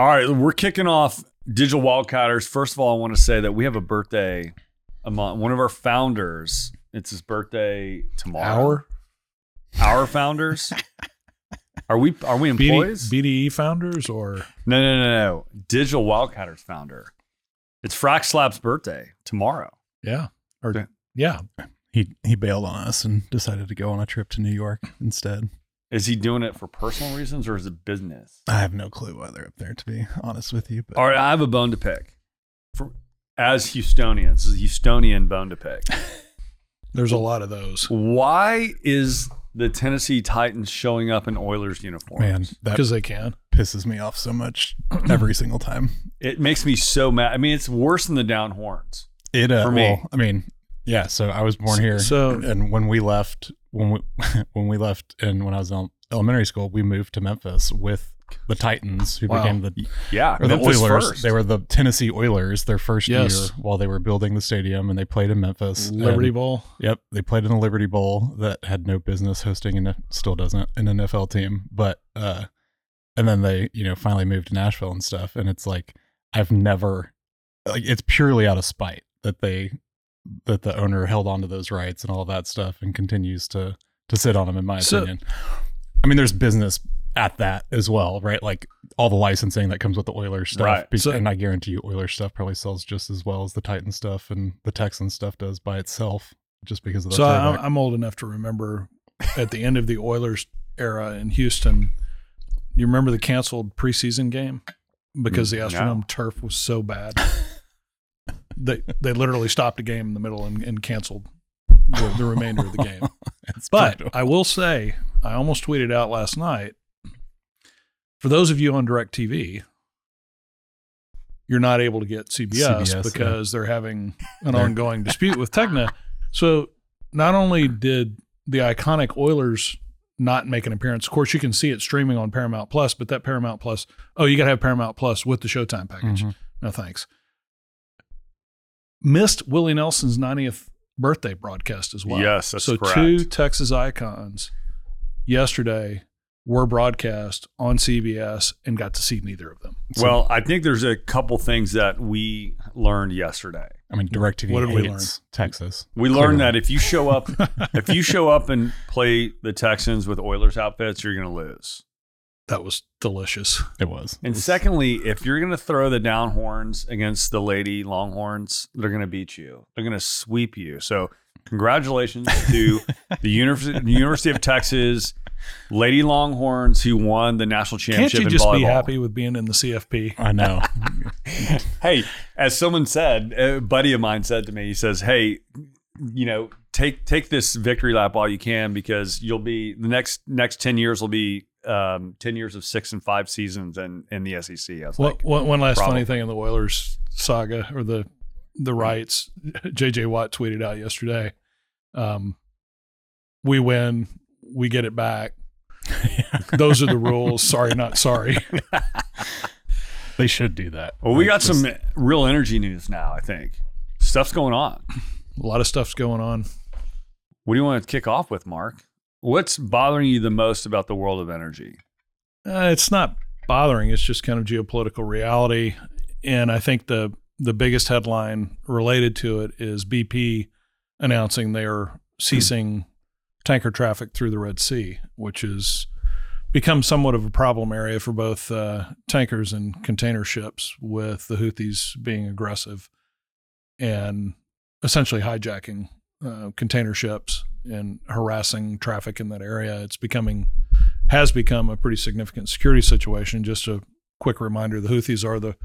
All right, we're kicking off Digital Wildcatters. First of all, I want to say that we have a birthday among one of our founders. It's his birthday tomorrow. Our our founders. Are we are we employees? BD, BDE founders or no, no, no, no. Digital Wildcatters founder. It's Frack Slap's birthday tomorrow. yeah Yeah. or yeah He he bailed on us and decided to go on a trip to New York instead. Is he doing it for personal reasons or is it business? I have no clue why they're up there, to be honest with you. But All right, I have a bone to pick. For, as Houstonians, this is a Houstonian bone to pick. there's a lot of those Why is the Tennessee Titans showing up in Oilers uniforms? man, that because they can pisses me off so much every single time. It makes me so mad. I mean, it's worse than the down horns. It uh, For me. well, I mean, yeah. So I was born here, so and when we left, when we when we left, and when I was in elementary school, we moved to Memphis with the Titans, who Wow. became the Yeah, or the Memphis Oilers. first. They were the Tennessee Oilers their first Yes. year while they were building the stadium, and they played in Memphis. Liberty And- Bowl Yep, they played in the Liberty Bowl that had no business hosting and still doesn't an NFL team, but uh and then they, you know, finally moved to Nashville and stuff and it's like I've never like it's purely out of spite that they that the owner held on to those rights and all that stuff and continues to to sit on them in my So- opinion. I mean there's business at that as well, right? Like all the licensing that comes with the Oilers stuff. Right. So- and I guarantee you Oilers stuff probably sells just as well as the Titan stuff and the texan stuff does by itself just because of the so. I, I'm old enough to remember at the end of the Oilers era in Houston. You remember the canceled preseason game because the Mm, Astrodome no. turf was so bad. They they literally stopped a game in the middle and, and canceled the, the remainder of the game. But brutal. I will say, I almost tweeted out last night. For those of you on DirecTV, you're not able to get CBS, CBS, because they're having an ongoing dispute with Tegna. So not only did the iconic Oilers not make an appearance, of course you can see it streaming on Paramount Plus, but that Paramount Plus, oh, you got to have Paramount Plus with the Showtime package. Mhm. No thanks. Missed Willie Nelson's 90th birthday broadcast as well. Yes, that's so correct. two Texas icons yesterday were broadcast on CBS and got to see neither of them. So, well, I think there's a couple things that we learned yesterday. I mean, DirecTV What did we hates Texas. We Clearly. learned that if you show up, if you show up and play the Texans with Oilers outfits, you're going to lose. That was delicious. It was. And secondly, if you're going to throw the down horns against the Lady Longhorns, they're going to beat you. They're going to sweep you. So, congratulations to the University, University of Texas Lady Longhorns who won the national championship. Can't championship you in just volleyball. be happy with being in the CFP? I know. hey, as someone said, a buddy of mine said to me, he says, "Hey, you know, take take this victory lap while you can because you'll be the next next ten years will be um, ten years of six and five seasons in in the SEC." I was Well, like, one, one last probably. funny thing in the Oilers saga or the the rights. JJ Watt tweeted out yesterday. Um, we win, we get it back. Those are the rules. Sorry, not sorry. they should do that. "Well, we got some real energy news now. I think stuff's going on. A lot of stuff's going on. What do you want to kick off with, Mark? What's bothering you the most about the world of energy?" Uh, it's not bothering. It's just kind of geopolitical reality, and I think the the biggest headline related to it is BP announcing they are ceasing tanker traffic through the Red Sea, which has become somewhat of a problem area for both uh, tankers and container ships, with the Houthis being aggressive and essentially hijacking uh, container ships and harassing traffic in that area. It's becoming has become a pretty significant security situation. Just a quick reminder: the Houthis are the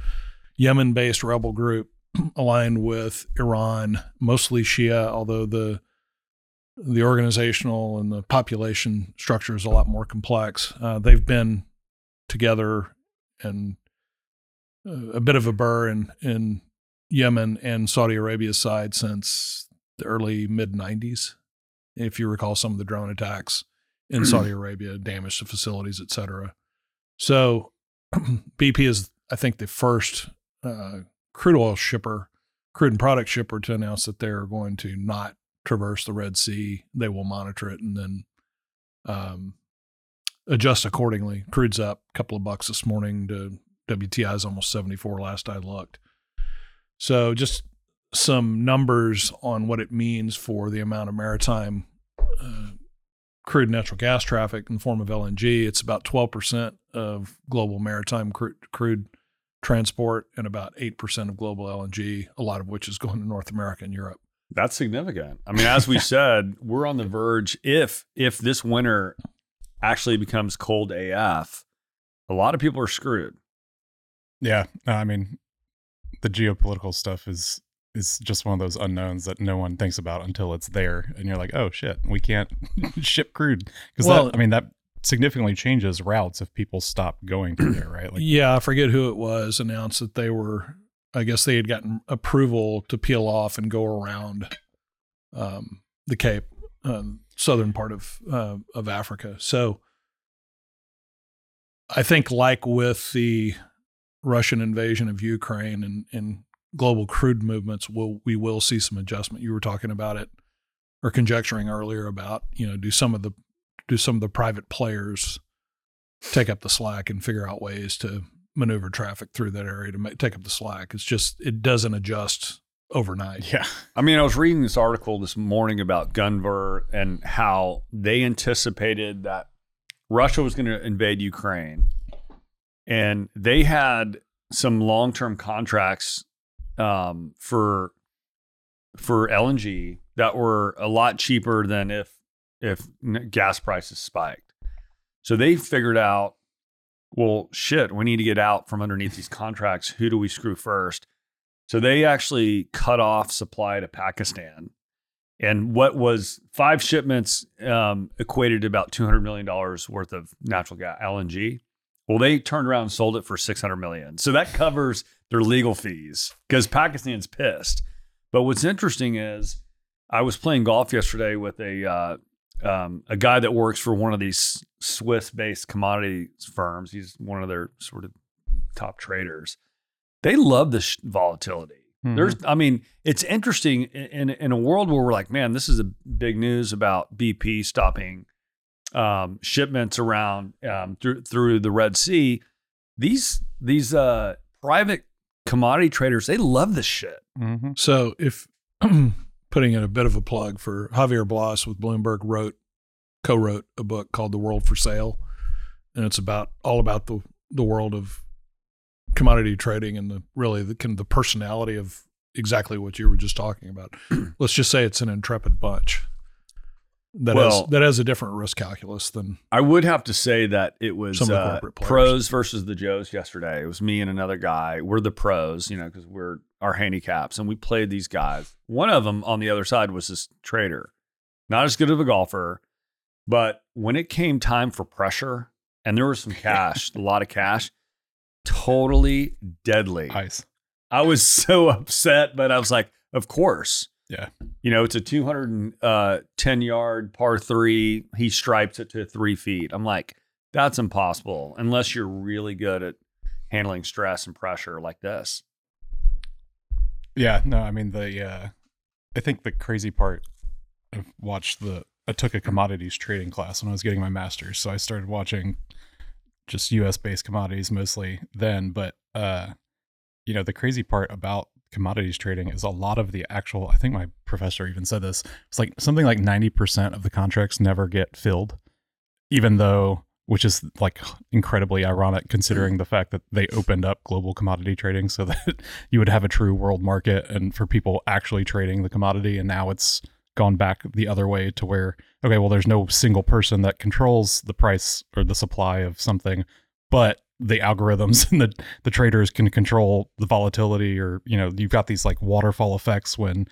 Yemen-based rebel group aligned with Iran, mostly Shia, although the the organizational and the population structure is a lot more complex. Uh, they've been together and uh, a bit of a burr in in Yemen and Saudi Arabia's side since the early mid 90s. If you recall some of the drone attacks in Saudi Arabia, damaged the facilities, et cetera. So BP is, I think, the first uh, crude oil shipper, crude and product shipper to announce that they're going to not traverse the Red Sea. They will monitor it and then um, adjust accordingly. Crude's up a couple of bucks this morning to WTI is almost 74 last I looked. So just some numbers on what it means for the amount of maritime uh, crude natural gas traffic in the form of LNG. It's about 12% of global maritime crude, crude transport and about 8% of global LNG, a lot of which is going to North America and Europe. That's significant. I mean, as we said, we're on the verge. If if this winter actually becomes cold AF, a lot of people are screwed. Yeah, I mean, the geopolitical stuff is is just one of those unknowns that no one thinks about until it's there, and you're like, oh shit, we can't ship crude because Well- that. I mean, that significantly changes routes if people stop going through there, right? Like, yeah, I forget who it was announced that they were. I guess they had gotten approval to peel off and go around um, the Cape, um, southern part of uh, of Africa. So I think, like with the Russian invasion of Ukraine and, and global crude movements, will we will see some adjustment. You were talking about it or conjecturing earlier about you know do some of the do some of the private players take up the slack and figure out ways to maneuver traffic through that area to make, take up the slack. It's just it doesn't adjust overnight. yeah, I mean, I was reading this article this morning about Gunvor and how they anticipated that Russia was going to invade Ukraine, and they had some long-term contracts um, for for LNG that were a lot cheaper than if if gas prices spiked. So they figured out, well, shit, we need to get out from underneath these contracts. Who do we screw first? So they actually cut off supply to Pakistan. And what was five shipments um, equated to about $200 million worth of natural gas, LNG. Well, they turned around and sold it for 600 million. So that covers their legal fees because Pakistan's pissed. But what's interesting is I was playing golf yesterday with a uh, um, a guy that works for one of these Swiss-based commodity firms. He's one of their sort of top traders. They love the sh- volatility. Mhm. There's, I mean, it's interesting in in a world where we're like, man, this is a big news about BP stopping um, shipments around um, through through the Red Sea. These these uh, private commodity traders, they love this shit. hmm So if putting in a bit of a plug for Javier Blas with Bloomberg wrote co-wrote a book called The World for Sale, and it's about all about the the world of commodity trading and the really the kind of the personality of exactly what you were just talking about. Let's just say it's an intrepid bunch that Well- has that has a different risk calculus than I would have to say that it was Some of the uh, pros versus the Joes yesterday. It was me and another guy. We're the pros, you know, because we're our handicaps, and we played these guys. One of them on the other side was this trader, not as good of a golfer, but when it came time for pressure, and there was some cash, a lot of cash, totally deadly. ice. I was so upset, but I was like, of course. Yeah. You know, it's a 210 yard par three. He stripes it to three feet. I'm like, that's impossible unless you're really good at handling stress and pressure like this. Yeah, no, I mean the uh I think the crazy part I've watched the I took a commodities trading class when I was getting my master's, so I started watching just US based commodities mostly then, but uh you know, the crazy part about commodities trading is a lot of the actual I think my professor even said this. It's like something like 90% of the contracts never get filled even though which is like incredibly ironic considering the fact that they opened up global commodity trading so that you would have a true world market and for people actually trading the commodity and now it's gone back the other way to where okay well there's no single person that controls the price or the supply of something but the algorithms and the the traders can control the volatility or you know you've got these like waterfall effects when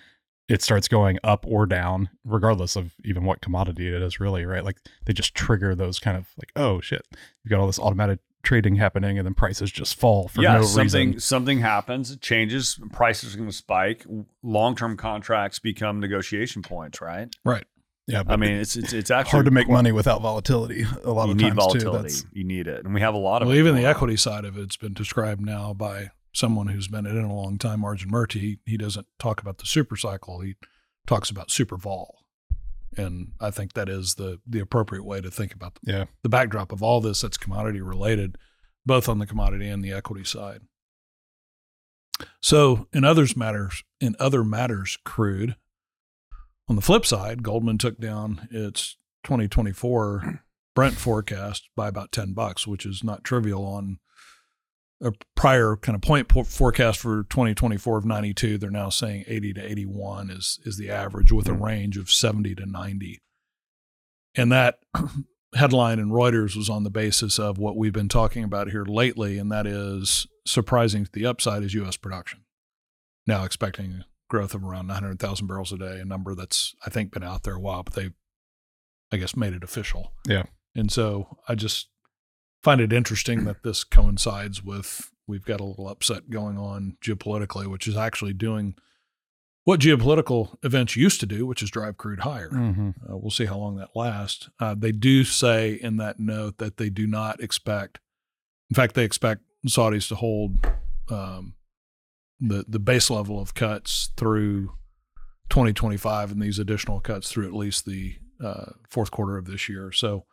it starts going up or down regardless of even what commodity it is really right like they just trigger those kind of like oh shit you've got all this automated trading happening and then prices just fall for yeah, no something reason something happens, it changes, prices are going to spike. Long term contracts become negotiation points, right? right. Yeah but I mean, it's it's it's actually hard to make quite- money without volatility a lot of times too volatility. that's You need it, and we have a lot of. Well, even the equity side of it's been described now by someone who's been in it a long time, Arjun Murti. He, he doesn't talk about the super cycle. He talks about super vol. And I think that is the the appropriate way to think about the, Yeah. the backdrop of all this that's commodity related. both on the commodity and the equity side. So in others matters in other matters crude. On the flip side, Goldman took down its 2024 Brent forecast by about 10 bucks, which is not trivial on a prior kind of point forecast for 2024 of 92. They're now saying 80 to 81 is is the average with a hmm. range of 70 to 90. And that headline in Reuters was on the basis of what we've been talking about here lately, and that is surprising to the upside is U.S. production. Now expecting growth of around 900,000 barrels a day, a number that's I think been out there a while, but they, I guess, made it official. Yeah. And so I just find it interesting that this coincides with we've got a little upset going on geopolitically, which is actually doing what geopolitical events used to do, which is drive crude higher. Mm-hmm. Uh, we'll see how long that lasts. Uh, they do say in that note that they do not expect, in fact, they expect Saudis to hold um, the the base level of cuts through 2025, and these additional cuts through at least the uh, fourth quarter of this year. So,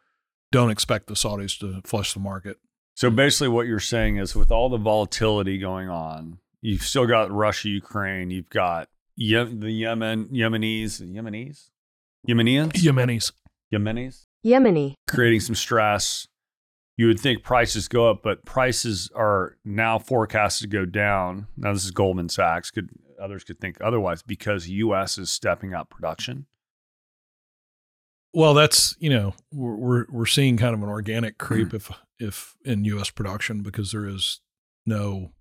don't expect the Saudis to flush the market. So basically, what you're saying is, with all the volatility going on, you've still got Russia, Ukraine, you've got Ye- the Yemen, Yemenis, Yemenis, Yemenians, Yemenis. Yemenis, Yemeni, creating some stress. You would think prices go up, but prices are now forecasted to go down. Now, this is Goldman Sachs. Could others could think otherwise because U.S. is stepping up production. Well, that's you know we're we're, we're seeing kind of an organic creep hmm. if if in U.S. production because there is no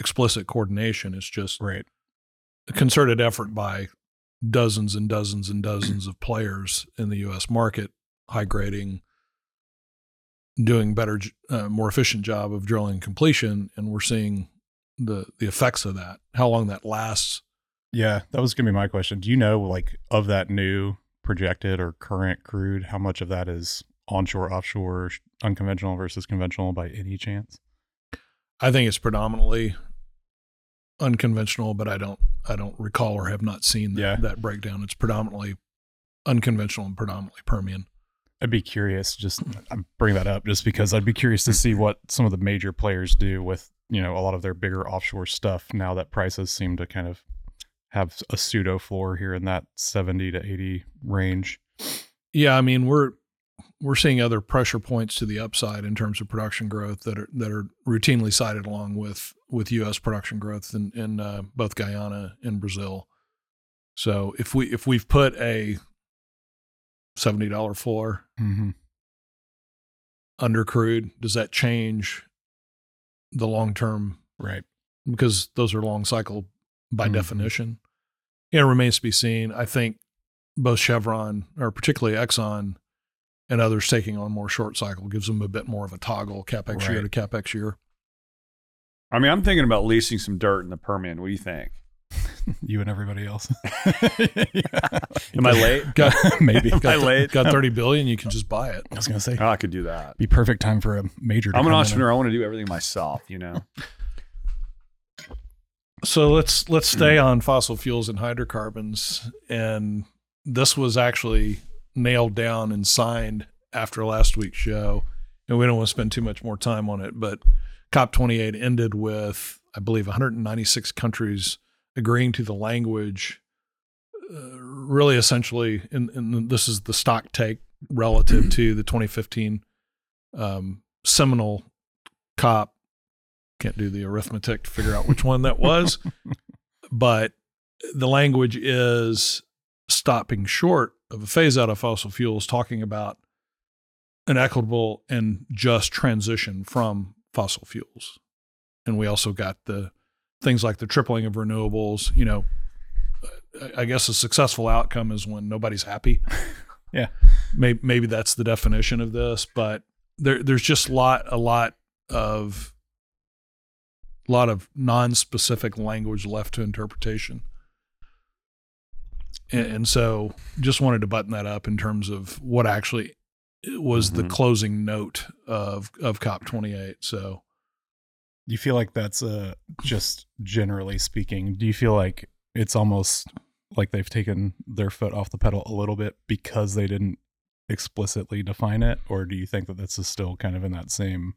explicit coordination. It's just Right. a concerted effort by dozens and dozens and dozens of players in the U.S. market, high grading, doing better, uh, more efficient job of drilling and completion, and we're seeing the the effects of that. How long that lasts? Yeah, that was gonna be my question. Do you know, like, of that new projected or current crude, how much of that is onshore, offshore, unconventional versus conventional by any chance? I think it's predominantly unconventional, but I don't I don't recall or have not seen that, Yeah. that breakdown. It's predominantly unconventional and predominantly Permian. I'd be curious. Just I bring that up just because I'd be curious to see what some of the major players do with you know a lot of their bigger offshore stuff now that prices seem to kind of have a pseudo floor here in that seventy to eighty range. Yeah, I mean we're we're seeing other pressure points to the upside in terms of production growth that are that are routinely cited along with with U.S. production growth in in uh, both Guyana and Brazil. So if we if we've put a seventy dollar floor Mm-hmm. under crude, does that change the long term Right. because those are long cycle by Mhm. definition. Yeah, it remains to be seen. I think both Chevron or particularly Exxon and others taking on more short cycle gives them a bit more of a toggle capex year to capex year. I mean, I'm thinking about leasing some dirt in the Permian. What do you think? You and everybody else. Am I late? Got Maybe. Am I got, late? got 30 billion, you can just buy it. I was gonna say Oh, I could do that. be perfect time for a major. I'm an entrepreneur. I want to do everything myself. You know. So let's let's stay mm. on fossil fuels and hydrocarbons. And this was actually nailed down and signed after last week's show. And we don't want to spend too much more time on it, but COP28 ended with, I believe, 196 countries agreeing to the language. Uh, really, essentially, and, and this is the stock take relative to the 2015 um, seminal COP can't do the arithmetic to figure out which one that was but the language is stopping short of a phase out of fossil fuels talking about an equitable and just transition from fossil fuels and we also got the things like the tripling of renewables you know I- guess a successful outcome is when nobody's happy Yeah. maybe, maybe that's the definition of this but there, there's just a lot a lot of lot of non-specific language left to interpretation and, and so just wanted to button that up in terms of what actually was the Mhm. closing note of of cop 28 so you feel like that's uh just generally speaking do you feel like it's almost like they've taken their foot off the pedal a little bit because they didn't explicitly define it or do you think that this is still kind of in that same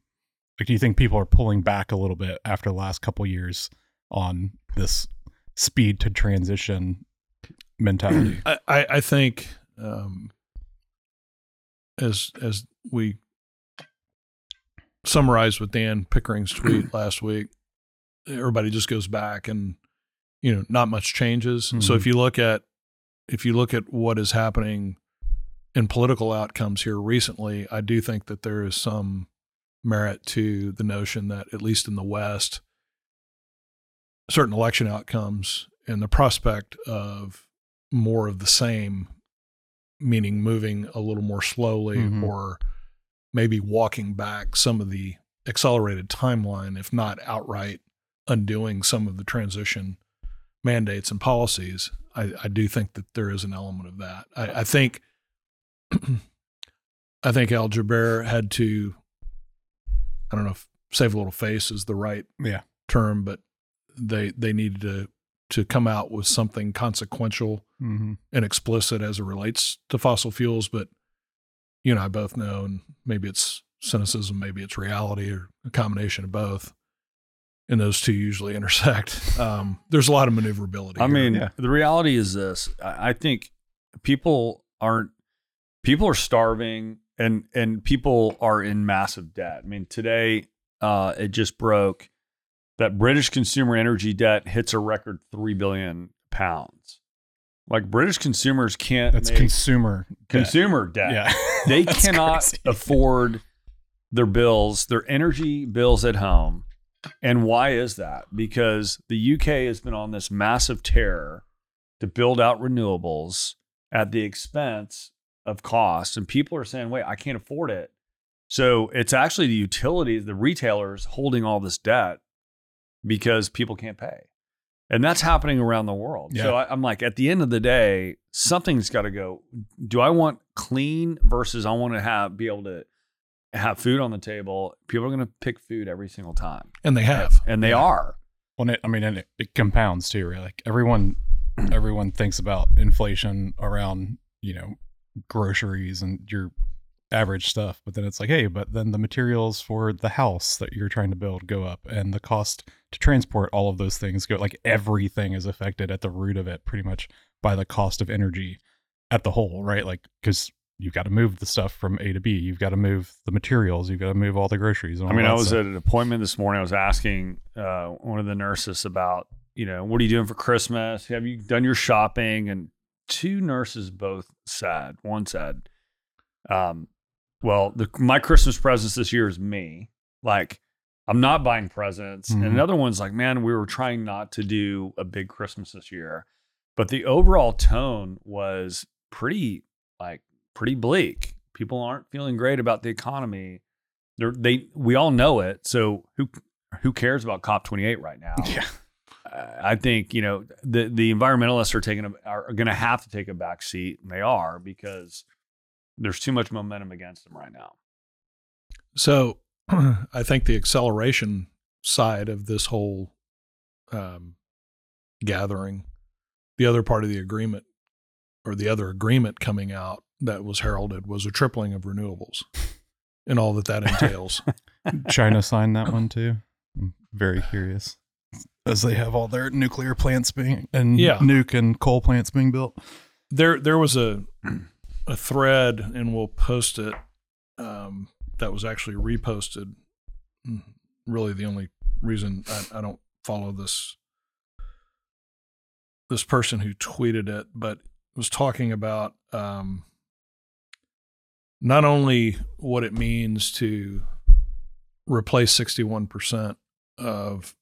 Like, do you think people are pulling back a little bit after the last couple years on this speed to transition mentality? I, I think um, as as we summarized with Dan Pickering's tweet last week, everybody just goes back and you know not much changes. So Mhm. if you look at if you look at what is happening in political outcomes here recently, I do think that there is some merit to the notion that at least in the West, certain election outcomes and the prospect of more of the same, meaning moving a little more slowly Mhm. or maybe walking back some of the accelerated timeline, if not outright undoing some of the transition mandates and policies. I, I do think that there is an element of that. I, I think I think Al Jaber had to I don't know if save a little face is the right Yeah. term, but they they needed to to come out with something consequential Mm-hmm. and explicit as it relates to fossil fuels. But you and I both know, and maybe it's cynicism, maybe it's reality, or a combination of both. And those two usually intersect. Um, there's a lot of maneuverability. I here. mean, Yeah. the reality is this: I I think people aren't people are starving, and and people are in massive debt. I mean, today uh, it just broke that British consumer energy debt hits a record three billion pounds. Like British consumers can't That's make consumer. debt. consumer debt. Yeah. They cannot crazy. afford their bills, their energy bills at home. And why is that? Because the UK has been on this massive tear to build out renewables at the expense of costs. And people are saying, wait, I can't afford it. So it's actually the utilities, the retailers holding all this debt because people can't pay. And that's happening around the world. So Yeah. I, I'm like, at the end of the day, something's got to go. Do I want clean versus I want to have be able to have food on the table? People are going to pick food every single time, and they have. and they Yeah. are. Well, and it, I mean, and it, it compounds too, right? Like everyone, everyone thinks about inflation around, you know, groceries and your average stuff, but then it's like, hey, but then the materials for the house that you're trying to build go up, and the cost to transport all of those things go. Like everything is affected at the root of it, pretty much by the cost of energy at the whole, right? Like because you've got to move the stuff from A to B, you've got to move the materials, you've got to move all the groceries. And I mean, I was stuff. at an appointment this morning. I was asking uh, one of the nurses about, you know, what are you doing for Christmas? Have you done your shopping? And two nurses both said, one said, um, well, the, my Christmas presents this year is me. Like, I'm not buying presents. And Mhm. another one's like, man, we were trying not to do a big Christmas this year. But the overall tone was pretty, like, pretty bleak. People aren't feeling great about the economy. They're, they, we all know it. So who, who cares about COP28 right now? yeah. I think you know the the environmentalists are taking a, are going to have to take a back seat, and they are because there's too much momentum against them right now. So I think the acceleration side of this whole um, gathering, the other part of the agreement or the other agreement coming out that was heralded was a tripling of renewables and all that that entails. China signed that one too. I'm very curious. As they have all their nuclear plants being and Yeah. nuke and coal plants being built. there there was a a thread and we'll post it um, that was actually reposted. Mm, really the only reason I, I don't follow this this person who tweeted it but was talking about um, not only what it means to replace 61% of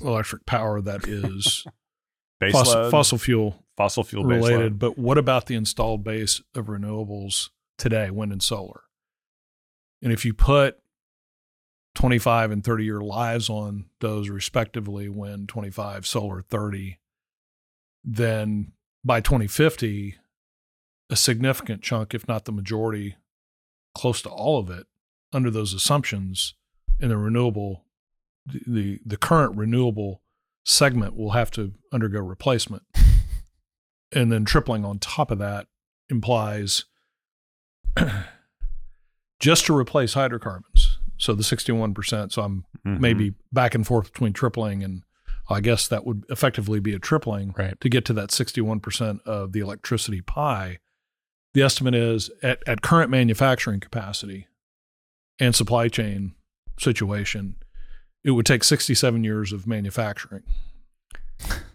electric power that is fossil, fossil fuel fossil fuel related, but what about the installed base of renewables today, wind and solar? And if you put 25 and 30 year lives on those respectively, wind 25, solar 30, then by 2050, a significant chunk, if not the majority, close to all of it, under those assumptions in the renewable, the, the, the current renewable segment will have to undergo replacement and then tripling on top of that implies just to replace hydrocarbons. So the 61%. So I'm Mhm. maybe back and forth between tripling and I guess that would effectively be a tripling Right. to get to that 61% of the electricity pie. The estimate is at, at current manufacturing capacity and supply chain situation, it would take 67 years of manufacturing.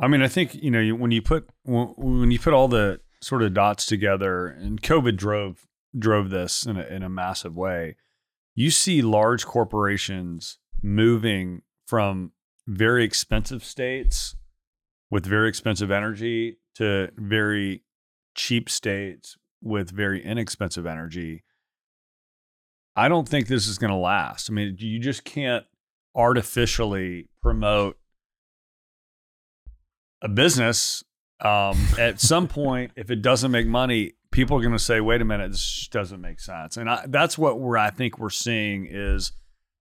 I mean, I think you know when you put when you put all the sort of dots together, and COVID drove drove this in a, in a massive way. You see large corporations moving from very expensive states with very expensive energy to very cheap states with very inexpensive energy. I don't think this is going to last. I mean, you just can't artificially promote a business um, at some point if it doesn't make money people are going to say wait a minute this doesn't make sense and I, that's what we're i think we're seeing is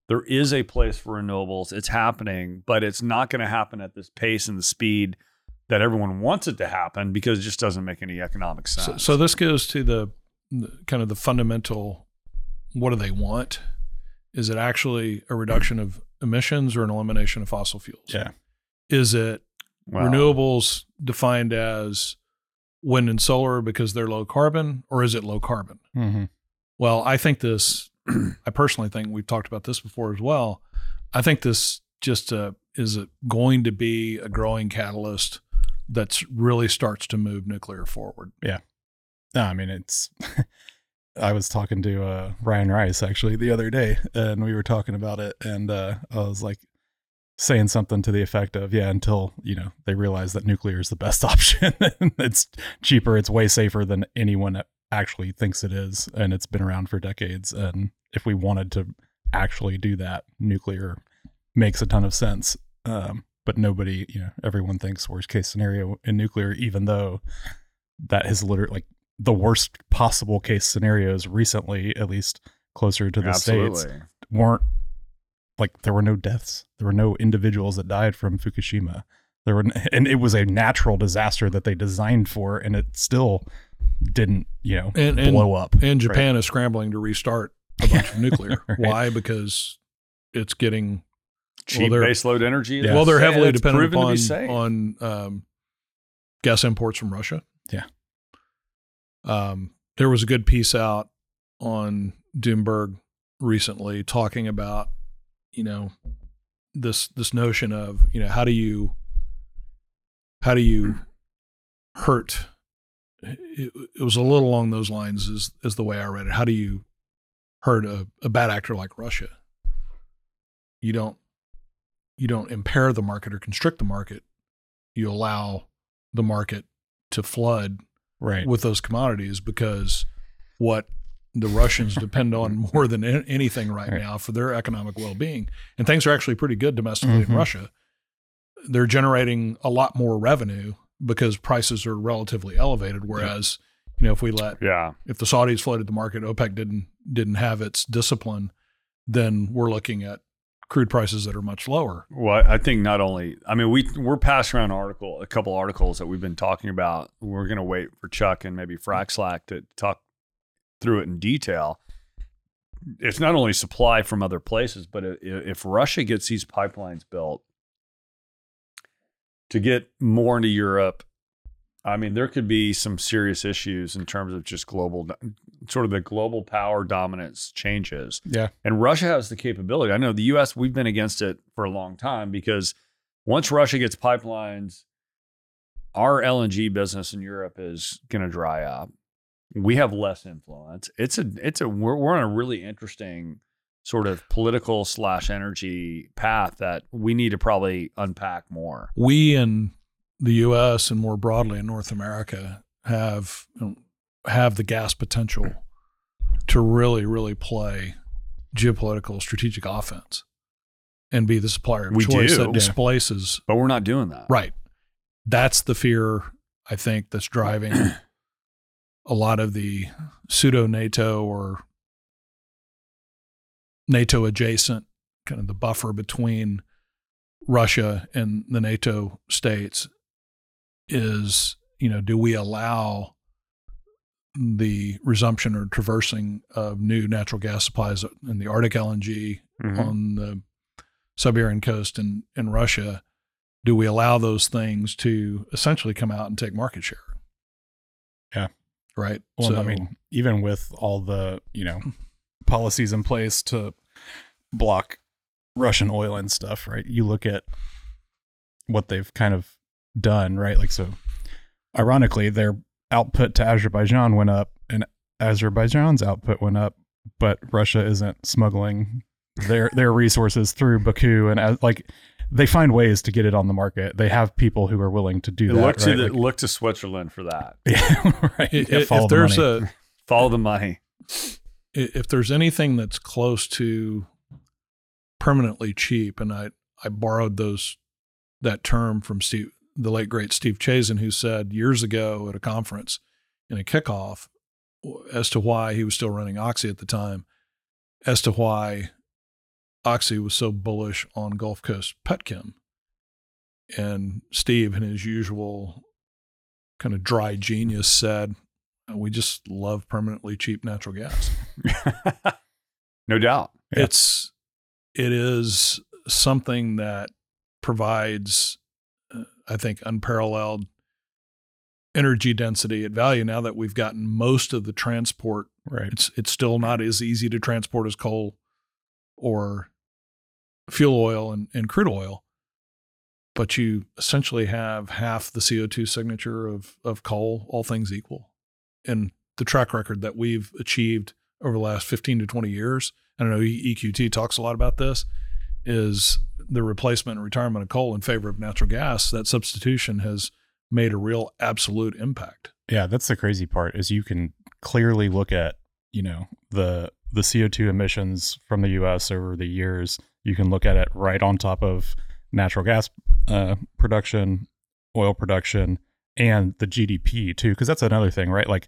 there is a place for renewables it's happening but it's not going to happen at this pace and the speed that everyone wants it to happen because it just doesn't make any economic sense So, so this goes to the, the kind of the fundamental what do they want? Is it actually a reduction of emissions or an elimination of fossil fuels? Yeah. Is it Well, renewables defined as wind and solar because they're low carbon, or is it low carbon? Mm-hmm. Well, I think this, I personally think we've talked about this before as well. I think this just uh, is going to be a growing catalyst that's really starts to move nuclear forward. Yeah. No, I mean it's. I was talking to uh, Ryan Rice actually the other day, and we were talking about it, and uh, I was like saying something to the effect of, "Yeah, until you know they realize that nuclear is the best option, it's cheaper, it's way safer than anyone actually thinks it is, and it's been around for decades. And if we wanted to actually do that, nuclear makes a ton of sense. Um, but nobody, you know, everyone thinks worst case scenario in nuclear, even though that has literally like the worst possible case scenarios recently, at least closer to the absolutely states, weren't like there were no deaths. There were no individuals that died from Fukushima. There were, and it was a natural disaster that they designed for, and it still didn't, you know, And- and- blow up. And Japan is scrambling to restart a bunch of nuclear. Right. Why? Because it's getting cheap they're- baseload energy Yeah. well, they're heavily it's dependent proven upon on um, gas imports from Russia. Yeah. Um, there was a good piece out on Doomberg recently talking about, you know, this this notion of you know how do you how do you hurt it, it was a little along those lines is is the way I read it. How do you hurt a, a bad actor like Russia? You don't you don't impair the market or constrict the market. You allow the market to flood Right. with those commodities because what the Russians depend on more than anything right, Right. now for their economic well-being. And things are actually pretty good domestically Mhm. in Russia. They're generating a lot more revenue because prices are relatively elevated whereas you know if we let yeah if the Saudis flooded the market OPEC didn't didn't have its discipline then we're looking at crude prices that are much lower. Well, I think not only. I mean, we we're passing around an article, a couple articles that we've been talking about. We're going to wait for Chuck and maybe Frack Slack to talk through it in detail. It's not only supply from other places, but if Russia gets these pipelines built to get more into Europe, I mean, there could be some serious issues in terms of just global, sort of the global power dominance changes. Yeah. And Russia has the capability. I know the US, we've been against it for a long time because once Russia gets pipelines, our LNG business in Europe is going to dry up. We have less influence. It's a, it's a, we're, we're on a really interesting sort of political slash energy path that we need to probably unpack more. we in the U.S. and more broadly in North America have you know, have the gas potential to really, really play geopolitical strategic offense and be the supplier of We choice do. that displaces. But we're not doing that. Right. That's the fear I think that's driving a lot of the pseudo NATO or NATO adjacent kind of the buffer between Russia and the NATO states is, you know, do we allow the resumption or traversing of new natural gas supplies in the Arctic LNG Mhm. on the Siberian coast in, in Russia, do we allow those things to essentially come out and take market share? Yeah. Right. Well, so, I mean, even with all the you know policies in place to block Russian oil and stuff, right? You look at what they've kind of done, right? Like so, ironically, their output to Azerbaijan went up, and Azerbaijan's output went up, but Russia isn't smuggling their their resources through Baku, and as, like they find ways to get it on the market. They have people who are willing to do that. look to right? the, Like- look to Switzerland for that. yeah, right. i- Yeah, if, follow if the there's money. a Follow the money. if there's anything that's close to permanently cheap, and I I borrowed those that term from Steve, the late great Steve Chazen, who said years ago at a conference in a kickoff as to why he was still running Oxy at the time, as to why Oxy was so bullish on Gulf Coast Petchem. And Steve, in his usual kind of dry genius, said, "We just love permanently cheap natural gas." no doubt. Yeah. it's it is something that provides uh, i think unparalleled energy density at value now that we've gotten most of the transport right. it's it's still not as easy to transport as coal or fuel oil and, and crude oil but you essentially have half the co2 signature of of coal all things equal. And the track record that we've achieved over the last 15 to 20 years i know eqt talks a lot about this is the replacement and retirement of coal in favor of natural gas. That substitution has made a real absolute impact. Yeah, that's the crazy part is you can clearly look at, you know, the the CO2 emissions from the US over the years. You can look at it right on top of natural gas uh, production, oil production, and the GDP too because that's another thing, right? Like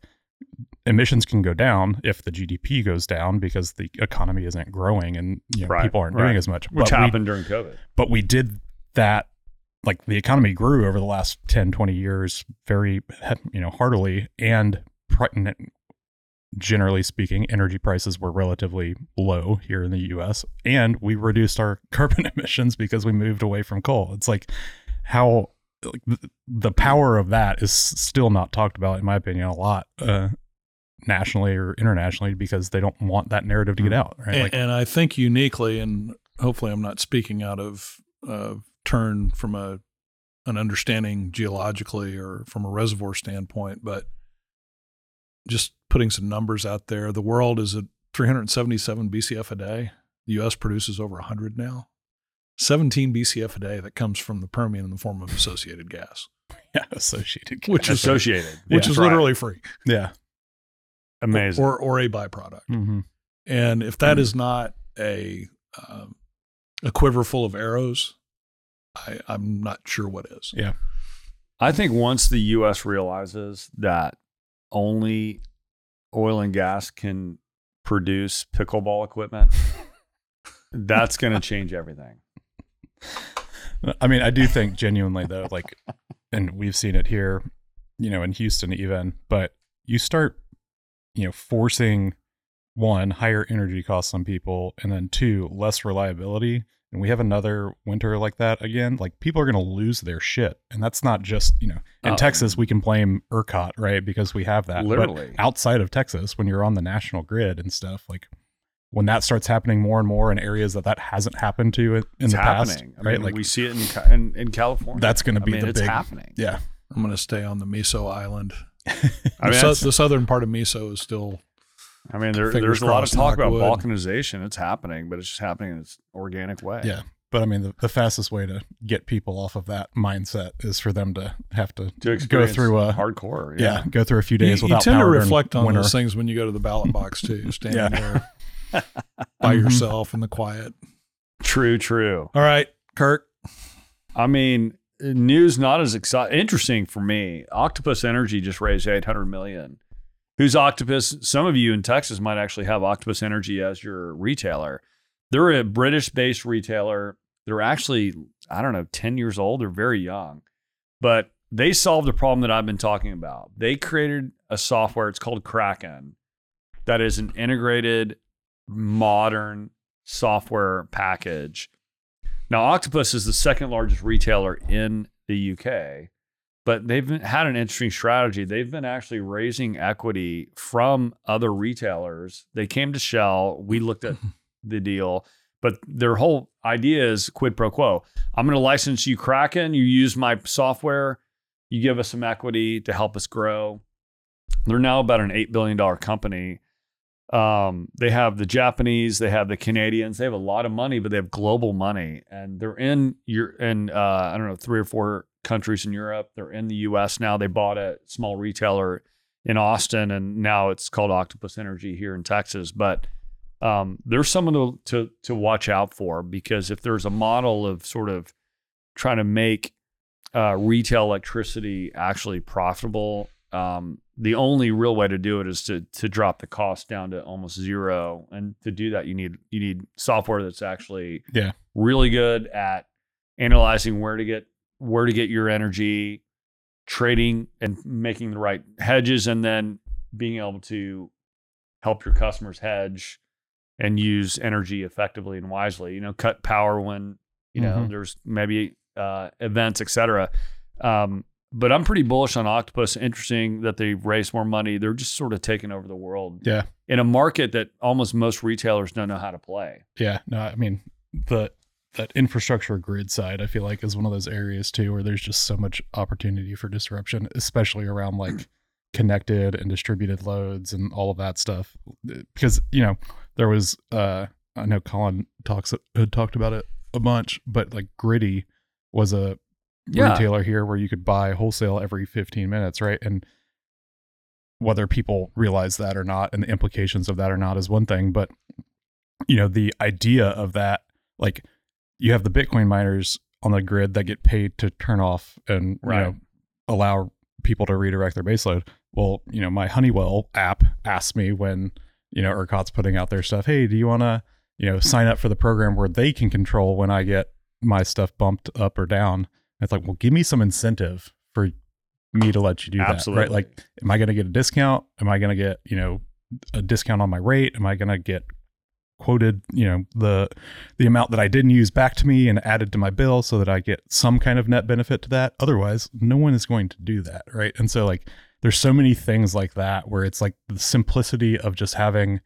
emissions can go down if the GDP goes down because the economy isn't growing and you know, Right, people aren't right. doing as much. Which But we- happened during COVID. but we did that like the economy grew over the last 10 20 years very you know heartily and generally speaking energy prices were relatively low here in the US and we reduced our carbon emissions because we moved away from coal. It's like how like, the- power of that is still not talked about in my opinion a lot uh nationally or internationally because they don't want that narrative to get out right? And, like and I think uniquely, and hopefully I'm not speaking out of uh, turn from a an understanding geologically or from a reservoir standpoint, but just putting some numbers out there. The world is at 377 BCF a day. The U.S. produces over 100 now. 17 BCF a day that comes from the Permian in the form of associated gas, yeah associated Which is- Associated. which Yeah. is Right. literally free yeah amazing. or, or a byproduct. mm-hmm. And if that is not a um, a quiver full of arrows, I, I'm not sure what is. yeah I think once the U.S. realizes that only oil and gas can produce pickleball equipment, that's going to change everything. I mean, I do think genuinely though, like, and we've seen it here, you know, in Houston even, but you start, you know, forcing one higher energy costs on people, and then two less reliability. And we have another winter like that again. Like people are going to lose their shit, and that's not just you know in Oh. Texas we can blame ERCOT right because we have that. But Literally. outside of Texas, when you're on the national grid and stuff, like when that starts happening more and more in areas that that hasn't happened to in It's the past. I right? mean, like we see it in, in, in California. that's going to I be mean, the it's big happening. Yeah. I'm going to stay on the Miso Island. I the, mean, sou- that's- the southern part of Miso is still I mean, there, there's a lot of talk about wood. balkanization. It's happening, but it's just happening in its organic way. Yeah. But I mean, the, the fastest way to get people off of that mindset is for them to have to, To go through a hardcore. yeah. go through a few you, days you without tend to power during reflect on winter. those things when you go to the ballot box too, standing Yeah. there by Mhm. yourself in the quiet. True, true. All right, Kirk. I mean, news not as exciting. Interesting for me. Octopus Energy just raised 800 million. Who's Octopus? Some of you in Texas might actually have Octopus Energy as your retailer. They're a British-based retailer. They're actually, I don't know, 10 years old. They're very young, but they solved a problem that I've been talking about. They created a software, it's called Kraken, that is an integrated, modern software package. Now, Octopus is the second largest retailer in the UK, but they've been, had an interesting strategy. They've been actually raising equity from other retailers. They came to Shell. We looked at the deal, but their whole idea is quid pro quo. I'm going to license you Kraken. You use my software. You give us some equity to help us grow. They're now about an $8 billion company. Um, they have the Japanese, they have the Canadians, they have a lot of money, but they have global money, and they're in your in uh, I don't know three or four countries in Europe. They're in the U.S. now. They bought a small retailer in Austin, and now it's called Octopus Energy here in Texas. But um, there's someone to, to to watch out for because if there's a model of sort of trying to make uh, retail electricity actually profitable, um, the only real way to do it is to to drop the cost down to almost zero. And to do that, you need you need software that's actually Yeah. really good at analyzing where to get where to get your energy, trading and making the right hedges, and then being able to help your customers hedge and use energy effectively and wisely. You know, cut power when you know Mhm. there's maybe uh, events, etc. Um, but I'm pretty bullish on Octopus. Interesting that they raised more money. They're just sort of taking over the world Yeah. in a market that almost most retailers don't know how to play. Yeah, no, I mean the that infrastructure grid side, I feel like is one of those areas too where there's just so much opportunity for disruption, especially around like connected and distributed loads and all of that stuff. Because you know there was, uh I know Colin talks had talked about it a bunch, but like Griddy was a Yeah. retailer here where you could buy wholesale every 15 minutes, right? And whether people realize that or not and the implications of that or not is one thing, but you know, the idea of that, like you have the Bitcoin miners on the grid that get paid to turn off and Right. you know allow people to redirect their baseload. Well, you know, my Honeywell app asks me when, you know, ERCOT's putting out their stuff, hey, do you wanna, you know, sign up for the program where they can control when I get my stuff bumped up or down? It's like, well, give me some incentive for me to let you do that. Right. Like, am I going to get a discount? Am I going to get, you know, a discount on my rate? Am I going to get quoted, you know, the the amount that I didn't use back to me and added to my bill so that I get some kind of net benefit to that? Otherwise, no one is going to do that, right? And so like there's so many things like that where it's like the simplicity of just having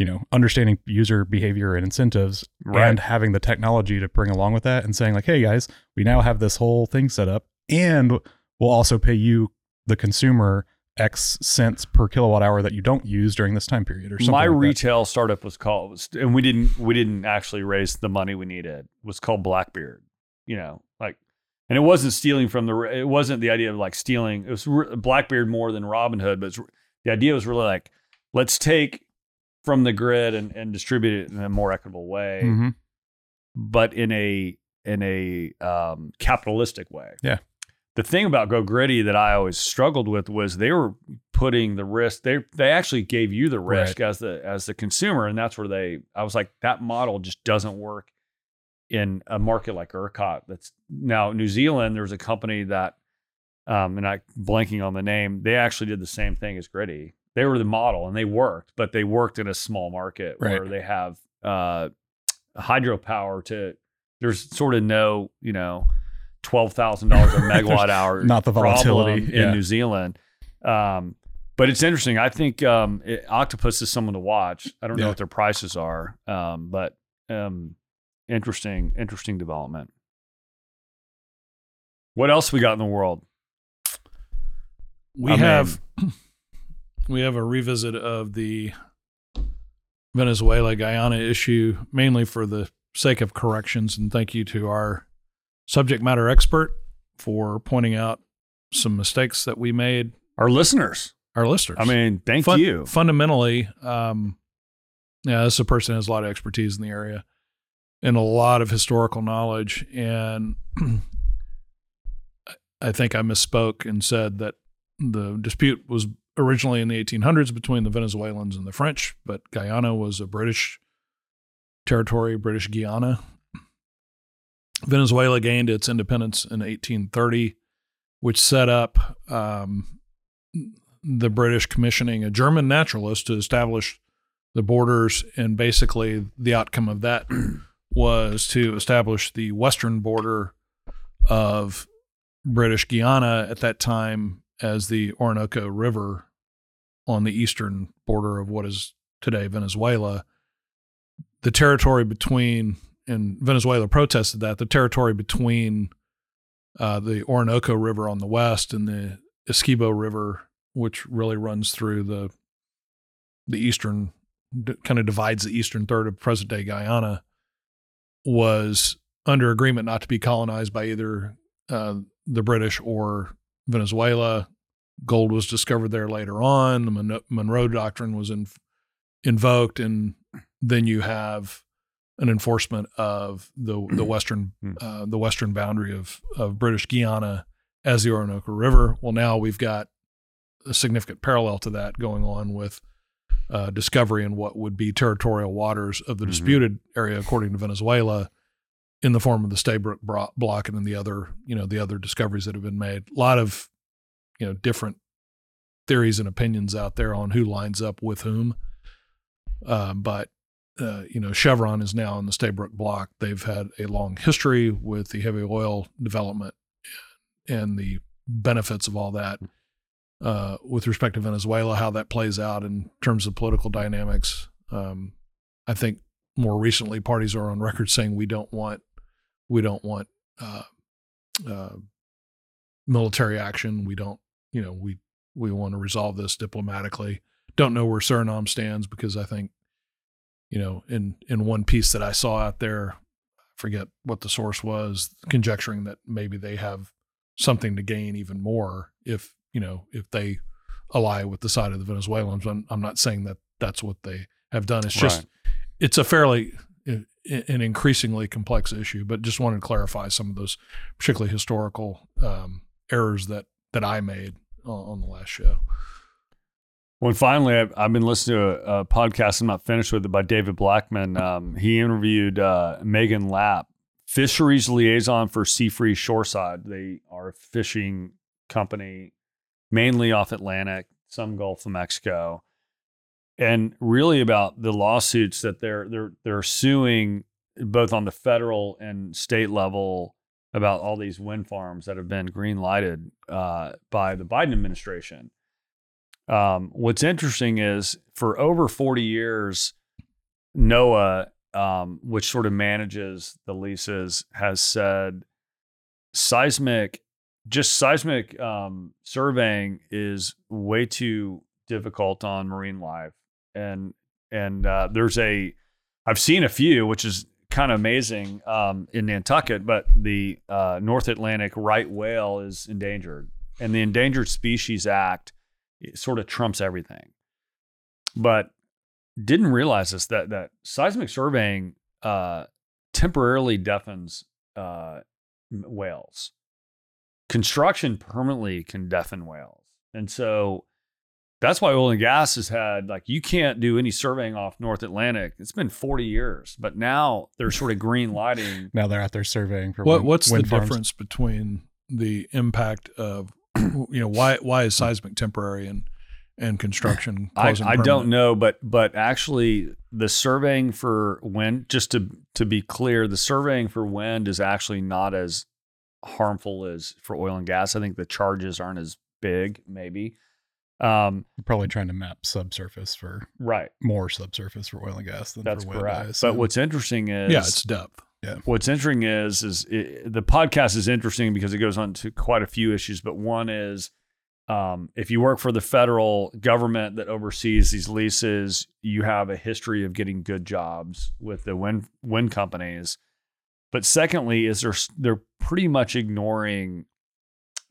you know understanding user behavior and incentives Right. and having the technology to bring along with that and saying like hey guys we now have this whole thing set up and we'll also pay you the consumer x cents per kilowatt hour that you don't use during this time period or something My like that. retail startup was called, and we didn't we didn't actually raise the money we needed. It Was called Blackbeard. You know, like, and it wasn't stealing from the. It wasn't the idea of like stealing. It was re- Blackbeard more than Robinhood, but it's, the idea was really like, let's take from the grid and, and distribute it in a more equitable way, Mhm. but in a in a um, capitalistic way. Yeah. The thing about Go Griddy that I always struggled with was they were putting the risk. They they actually gave you the risk as the as the consumer, and that's where they. I was like, that model just doesn't work in a market like ERCOT. That's now New Zealand. There was a company that, um, and I blanking on the name. They actually did the same thing as Griddy. They were the model, and they worked, but they worked in a small market Right. where they have uh, hydropower to. There's sort of no, you know, twelve thousand dollars a megawatt hour. not the volatility, in yeah. New Zealand. Um, but it's interesting. I think um, it, Octopus is someone to watch. I don't know what their prices are, um, but um, interesting, interesting development. What else we got in the world? We I mean- have we have a revisit of the Venezuela Guyana issue, mainly for the sake of corrections, and thank you to our subject matter expert for pointing out some mistakes that we made. Our listeners. Our listeners. I mean, thank Fun- you. Fundamentally, um, yeah, this is a person who has a lot of expertise in the area and a lot of historical knowledge. And I think I misspoke and said that the dispute was originally in the 1800s between the Venezuelans and the French, but Guyana was a British territory, British Guiana. Venezuela gained its independence in 1830 which set up um, the British commissioning a German naturalist to establish the borders, and basically the outcome of that was to establish the western border of British Guiana at that time as the Orinoco River on the eastern border of what is today Venezuela. The territory between, and Venezuela protested that, the territory between uh, the Orinoco River on the west and the Essequibo River, which really runs through the the eastern, kind of divides the eastern third of present day Guyana, was under agreement not to be colonized by either uh, the British or Venezuela. Gold was discovered there later on. The Monroe Doctrine was in, invoked, and then you have an enforcement of the the western hmm. uh, the western boundary of of British Guiana as the Orinoco River. Well, now we've got a significant parallel to that going on with uh, discovery in what would be territorial waters of the mm-hmm. disputed area, according to Venezuela, in the form of the Stabroek Block and then the other you know the other discoveries that have been made. A lot of you know different theories and opinions out there on who lines up with whom. Uh, but uh, you know, Chevron is now in the Stabroek block. They've had a long history with the heavy oil development and the benefits of all that. Uh, with respect to Venezuela, how that plays out in terms of political dynamics, um, I think more recently parties are on record saying we don't want we don't want uh, uh, military action. We don't, you know, we we want to resolve this diplomatically. Don't know where Suriname stands because I think you know, in in one piece that I saw out there, I forget what the source was, conjecturing that maybe they have something to gain even more if you know if they ally with the side of the Venezuelans. I'm, I'm not saying that that's what they have done. It's just right. it's a fairly an increasingly complex issue, but just wanted to clarify some of those particularly historical um, errors that that I made on, on the last show. Well, finally, I've, I've, been listening to a, a, podcast. I'm not finished with it by David Blackman. Um, he interviewed uh, Meghan Lapp, fisheries liaison for Seafreeze Shoreside. They are a fishing company, mainly off Atlantic, some Gulf of Mexico, and really about the lawsuits that they're they're they're suing both on the federal and state level about all these wind farms that have been green lighted uh, by the Biden administration um, what's interesting is for over 40 years, NOAA, um, which sort of manages the leases, has said seismic, just seismic um, surveying is way too difficult on marine life. And and uh, there's a, I've seen a few, which is kind of amazing um, in Nantucket, but the uh, North Atlantic right whale is endangered, and the Endangered Species Act sort of trumps everything. But didn't realize this that that seismic surveying uh, temporarily deafens uh, whales. Construction permanently can deafen whales, and so that's why oil and gas has had like you can't do any surveying off North Atlantic. It's been 40 years, but now they're sort of green lighting. now they're out there surveying for what, wind, what's wind the farms. difference between the impact of you know why why is seismic temporary and and construction I, I don't know but but actually the surveying for wind just to to be clear the surveying for wind is actually not as harmful as for oil and gas i think the charges aren't as big maybe um You're probably trying to map subsurface for right more subsurface for oil and gas than that's for wind correct but what's interesting is yeah it's depth yeah. What's interesting is is it, the podcast is interesting because it goes on to quite a few issues, but one is um, if you work for the federal government that oversees these leases, you have a history of getting good jobs with the wind wind companies. But secondly, is they're they're pretty much ignoring.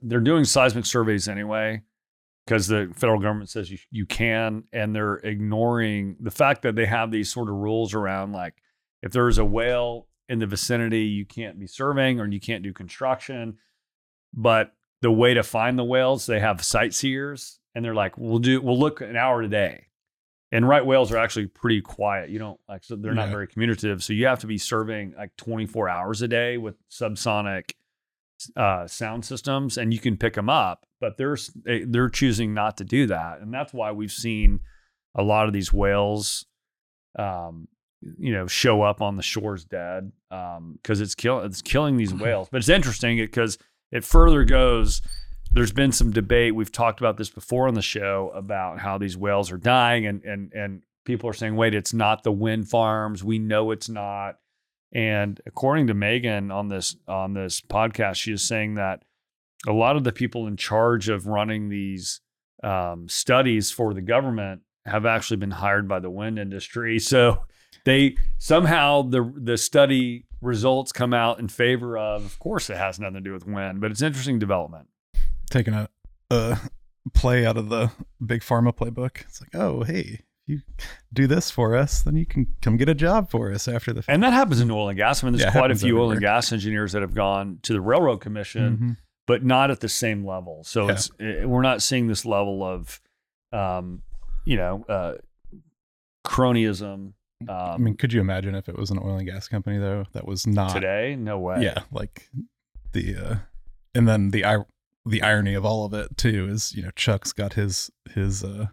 They're doing seismic surveys anyway because the federal government says you, you can, and they're ignoring the fact that they have these sort of rules around like if there's a whale in the vicinity, you can't be surveying or you can't do construction. But the way to find the whales, they have sightseers and they're like, we'll do, we'll look an hour a day. And right whales are actually pretty quiet. You don't like, so they're not very communicative. So you have to be surveying like 24 hours a day with subsonic uh, sound systems, and you can pick them up. But there's they- they're choosing not to do that, and that's why we've seen a lot of these whales, um, you know, show up on the shores dead because it's killing it's killing these whales. But it's interesting because it further goes. There's been some debate. We've talked about this before on the show about how these whales are dying, and and and people are saying, "Wait, it's not the wind farms. We know it's not." And according to Meghan on this on this podcast, she is saying that a lot of the people in charge of running these um, studies for the government have actually been hired by the wind industry. So they somehow the the study results come out in favor of. Of course, it has nothing to do with wind, but it's interesting development. Taking a, a play out of the big pharma playbook. It's like, oh, hey, you do this for us, then you can come get a job for us after the. Fact. And that happens in oil and gas. I mean, there's Yeah, quite a few oil and gas engineers that have gone to the railroad commission. Mhm. but not at the same level. So Yeah. it's eh, we're not seeing this level of, um, you know, uh, cronyism um, I mean, could you imagine if it was an oil and gas company though that was not today. No way. Yeah, like the uh and then the the irony of all of it too is, you know, Chuck's got his his uh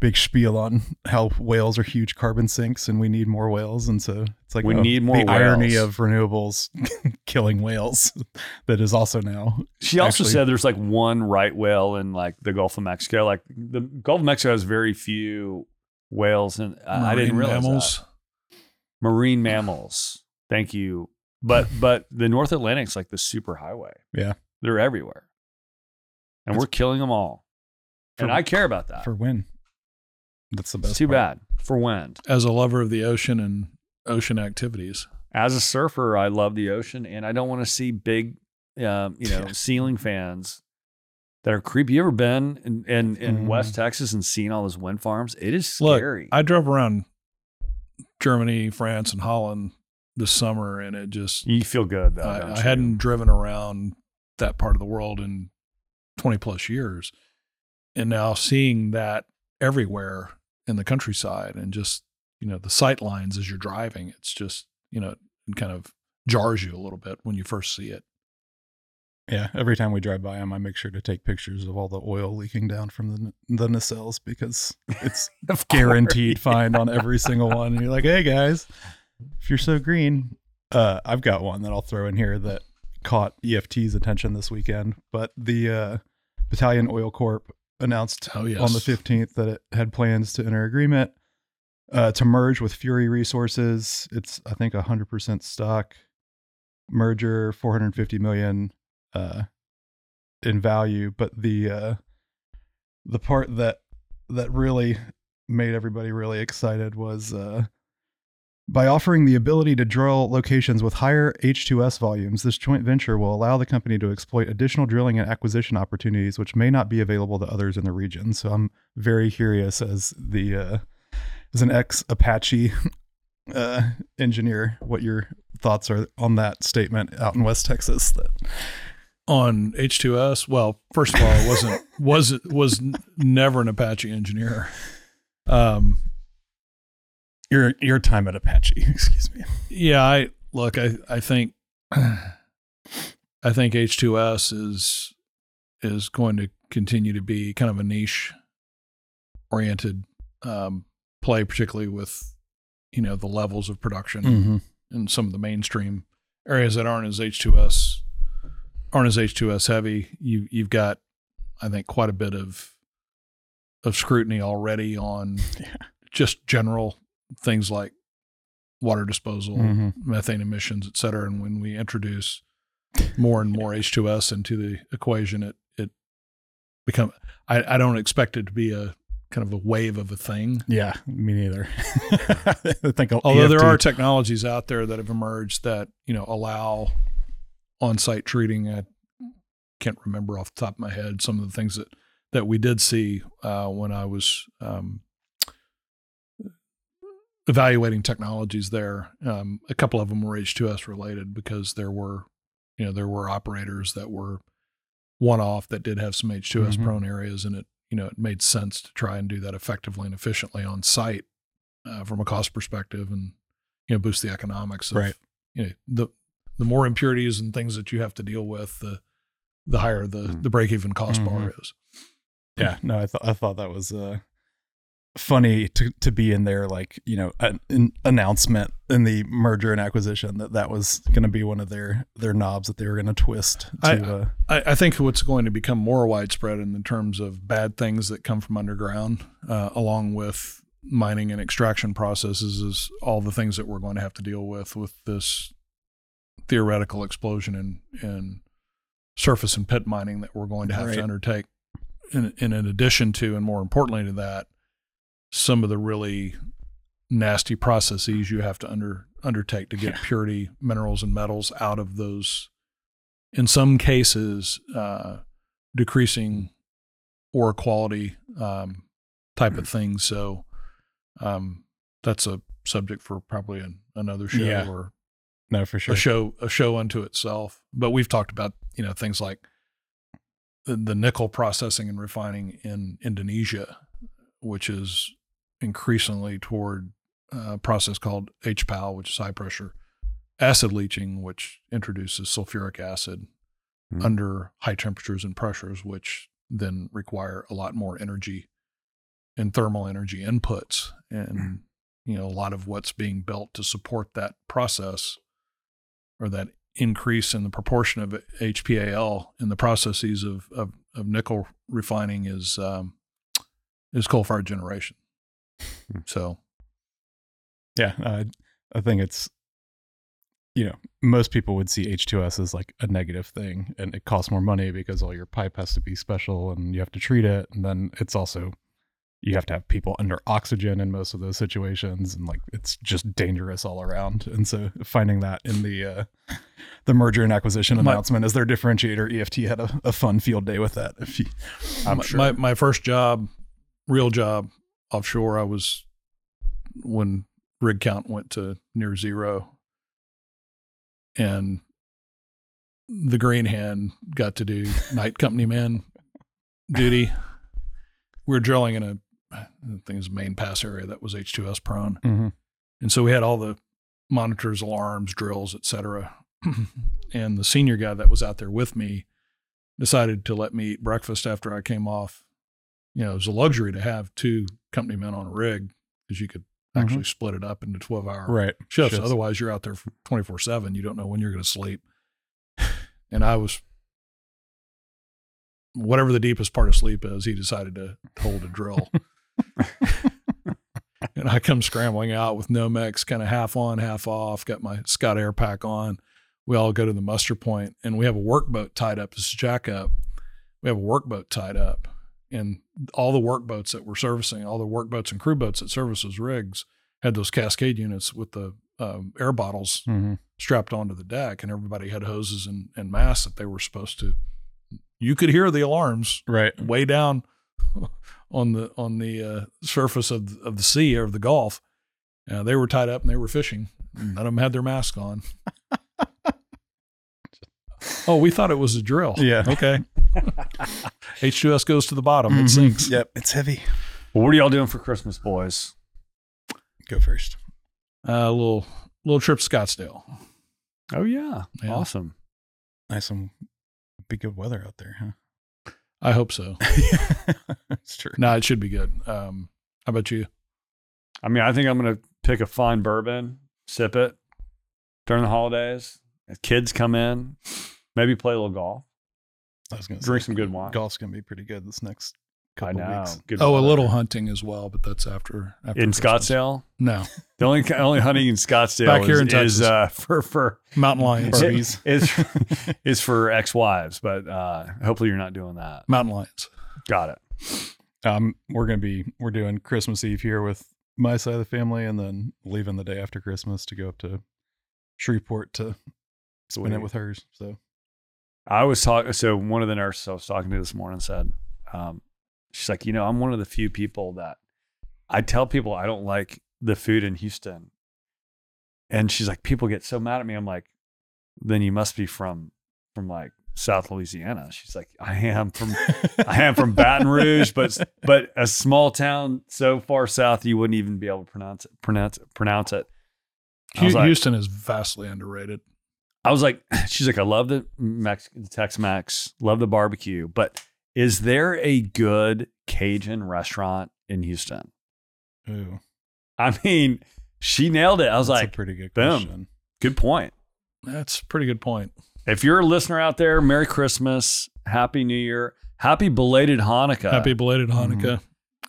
big spiel on how whales are huge carbon sinks and we need more whales and so it's like We oh, need more the irony of renewables killing whales that is also now She also Actually- said there's like one right whale in like the Gulf of Mexico. Like the Gulf of Mexico has very few whales, and uh, I I didn't Marine realize mammals. that. marine mammals. Thank you. But but the North Atlantic's like the super highway. Yeah. they're everywhere, and It's- we're killing them all. For- and I care about that. for when. That's the best. It's too part. bad for wind. As a lover of the ocean and ocean activities, As a surfer, I love the ocean, and I don't want to see big, um, you know, ceiling fans that are creepy. You ever been in in, in Mhm. West Texas and seen all those wind farms? It is Look, scary. I drove around Germany, France, and Holland this summer, and it just you feel good though. I, I hadn't driven around that part of the world in 20 plus years. And now seeing that everywhere in the countryside and just, you know, the sight lines as you're driving, it's just, you know, it kind of jars you a little bit when you first see it. Yeah, every time we drive by them, I make sure to take pictures of all the oil leaking down from the the nacelles because it's guaranteed course. find on every single one. And you're like, hey guys, if you're so green, uh, I've got one that I'll throw in here that caught EFT's attention this weekend. But the uh, Battalion Oil Corp announced Oh, yes. on the 15th that it had plans to enter agreement uh, to merge with Fury Resources. It's I think 100% stock merger, 450 million uh, in value. But the uh, the part that that really made everybody really excited was uh, by offering the ability to drill locations with higher H2S volumes, this joint venture will allow the company to exploit additional drilling and acquisition opportunities which may not be available to others in the region. So I'm very curious as the uh, as an ex Apache uh, engineer, what your thoughts are on that statement out in West Texas. That On H2S, well, first of all, it wasn't was was never an Apache engineer. Um, your your time at Apache, excuse me. Yeah, I look. I I think I think H2S is is going to continue to be kind of a niche oriented um, play, particularly with you know the levels of production Mm-hmm. in some of the mainstream areas that aren't as H2S aren't as H2S heavy. You you've got I think quite a bit of of scrutiny already on Yeah. just general things like water disposal, Mhm. methane emissions, et cetera. And when we introduce more and more H2S into the equation, it it become I, I don't expect it to be a kind of a wave of a thing. Yeah, me neither. I think Although there are technologies out there that have emerged that you know allow on-site treating. I can't remember off the top of my head some of the things that that we did see uh, when I was um, evaluating technologies there. Um, a couple of them were H2S related because there were you know there were operators that were one-off that did have some H2S Mhm. prone areas, and it you know it made sense to try and do that effectively and efficiently on site uh, from a cost perspective and you know boost the economics of Right. you know the the more impurities and things that you have to deal with, the the higher the Mm. the break even cost bar Mhm. is. Yeah, no, I thought I thought that was uh, funny to to be in there, like you know, an, an announcement in the merger and acquisition that that was going to be one of their their knobs that they were going to twist. To, I- uh, I, I think what's going to become more widespread in the terms of bad things that come from underground, uh, along with mining and extraction processes, is all the things that we're going to have to deal with with this theoretical explosion in in surface and pit mining that we're going to have Right. to undertake. In, in addition to, and more importantly to that, some of the really nasty processes you have to under undertake to get Yeah. purity minerals and metals out of those in some cases uh, decreasing ore quality um, type of things. So um, that's a subject for probably an, another show Yeah. or no, for sure. a show a show unto itself. But we've talked about you know things like the, the nickel processing and refining in Indonesia, which is increasingly toward a process called HPAL, which is high pressure acid leaching, which introduces sulfuric acid Hmm. under high temperatures and pressures, which then require a lot more energy and thermal energy inputs. And, you know, a lot of what's being built to support that process or that increase in the proportion of HPAL in the processes of, of, of nickel refining is, um, is coal fired generation. Hmm. So, Yeah, I I think it's you know most people would see H2S as like a negative thing, and it costs more money because all your pipe has to be special and you have to treat it, and then it's also you have to have people under oxygen in most of those situations, and like it's just dangerous all around. And so finding that in the uh, the merger and acquisition My- announcement as their differentiator, EFT had a, a fun field day with that. If you, I'm my, sure. my my first job, real job offshore, I was when rig count went to near zero, and the green hand got to do night company man duty. We were drilling in a I think it was main pass area that was H2S prone. Mhm. And so we had all the monitors, alarms, drills, etc. and the senior guy that was out there with me decided to let me eat breakfast after I came off. You know, it was a luxury to have two company men on a rig because you could mm-hmm. actually split it up into 12 hour right shifts. Shifts. Otherwise, you're out there for 24 7. You don't know when you're going to sleep. And I was, whatever the deepest part of sleep is, he decided to hold a drill. and I come scrambling out with Nomex kind of half on, half off, got my Scott Air Pack on. We all go to the muster point and we have a workboat tied up. This is jack up. We have a workboat tied up. And all the workboats that we're servicing, all the workboats and crew boats that service those rigs had those cascade units with the um, air bottles Mhm. strapped onto the deck, and everybody had hoses and, and masks that they were supposed to. You could hear the alarms right way down on the on the uh, surface of of the sea or the Gulf. Uh, they were tied up and they were fishing. None of them had their mask on. oh, we thought it was a drill. Yeah. Okay. H2S goes to the bottom. It Mhm. sinks. Yep, it's heavy. Well, what are y'all doing for Christmas, boys? Go first. Uh, a little little trip to Scottsdale. Oh yeah, Yeah. awesome. Nice and be good weather out there, huh? I hope so. That's true. No, it should be good. Um, how about you? I mean, I think I'm gonna pick a fine bourbon, sip it during the holidays. Kids come in, maybe play a little golf, I was gonna drink say, some good wine. Golf's gonna be pretty good this next I couple know. weeks. Good Oh, a little hunting as well, but that's after, after in Christmas. Scottsdale. No, The only only hunting in Scottsdale Back is, here in is Texas. uh, for for mountain lions. Barbies. is is for ex wives, but uh, hopefully you're not doing that. mountain lions. Got it. Um, we're gonna be we're doing Christmas Eve here with my side of the family, and then leaving the day after Christmas to go up to Shreveport to spend Sweet. it with hers. So I was talking. So one of the nurses I was talking to this morning said, um, she's like, you know, I'm one of the few people that I tell people I don't like the food in Houston, and she's like, people get so mad at me. I'm like, then you must be from from like South Louisiana. She's like, I am from I am from Baton Rouge, but but a small town so far south you wouldn't even be able to pronounce it pronounce it, pronounce it. I like- Houston is vastly underrated. I was like, she's like, I love the Mexican Tex Mex, love the barbecue, but is there a good Cajun restaurant in Houston? Ooh, I mean, she nailed it. I was that's like, a pretty good boom. question. good point. That's a pretty good point. If you're a listener out there, Merry Christmas, Happy New Year, Happy belated Hanukkah. Happy belated Mhm.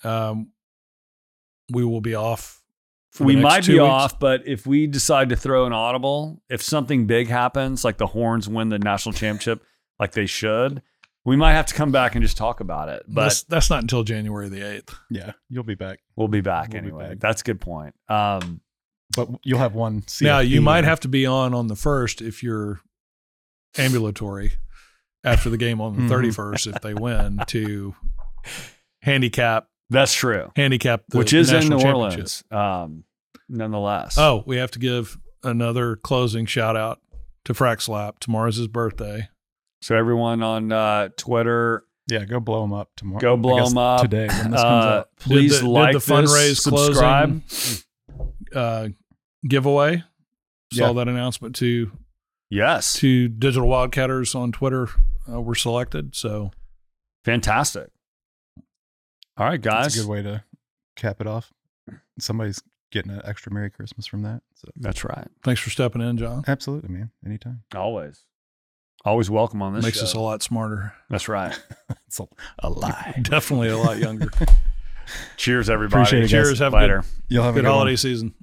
Hanukkah. Um, we will be off. For the we next might two be weeks. off, but if we decide to throw an audible, if something big happens, like the Horns win the national championship, like they should, we might have to come back and just talk about it. But that's, that's not until January the eighth. Yeah, you'll be back, we'll be back We'll be anyway. back. That's a good point. Um, but you'll have one. Now you might have to be on on the first if you're ambulatory after the game on the Mhm. thirty first if they win to handicap that's true, handicap the which is in national New. Orleans. Um, nonetheless. Oh, we have to give another closing shout out to Frack Slap. Tomorrow's his birthday. so everyone on uh, Twitter, Yeah, go blow them up tomorrow. Go blow I guess 'em up. today when this comes uh, out. please did the, like did the fundraise this, subscribe. uh, giveaway. Saw Yeah. that announcement to Yes, to digital wildcatters on Twitter uh, were selected. So fantastic. All right, guys. That's a good way to cap it off. Somebody's getting an extra Merry Christmas from that. So That's right. thanks for stepping in, John. absolutely, man. Anytime. Always, always welcome on this. Makes show. us a lot smarter. That's right. it's a, a lie. Definitely a lot younger. Cheers, everybody. Appreciate it, guys. Cheers. Have a Later. You'll have a good good one. holiday season.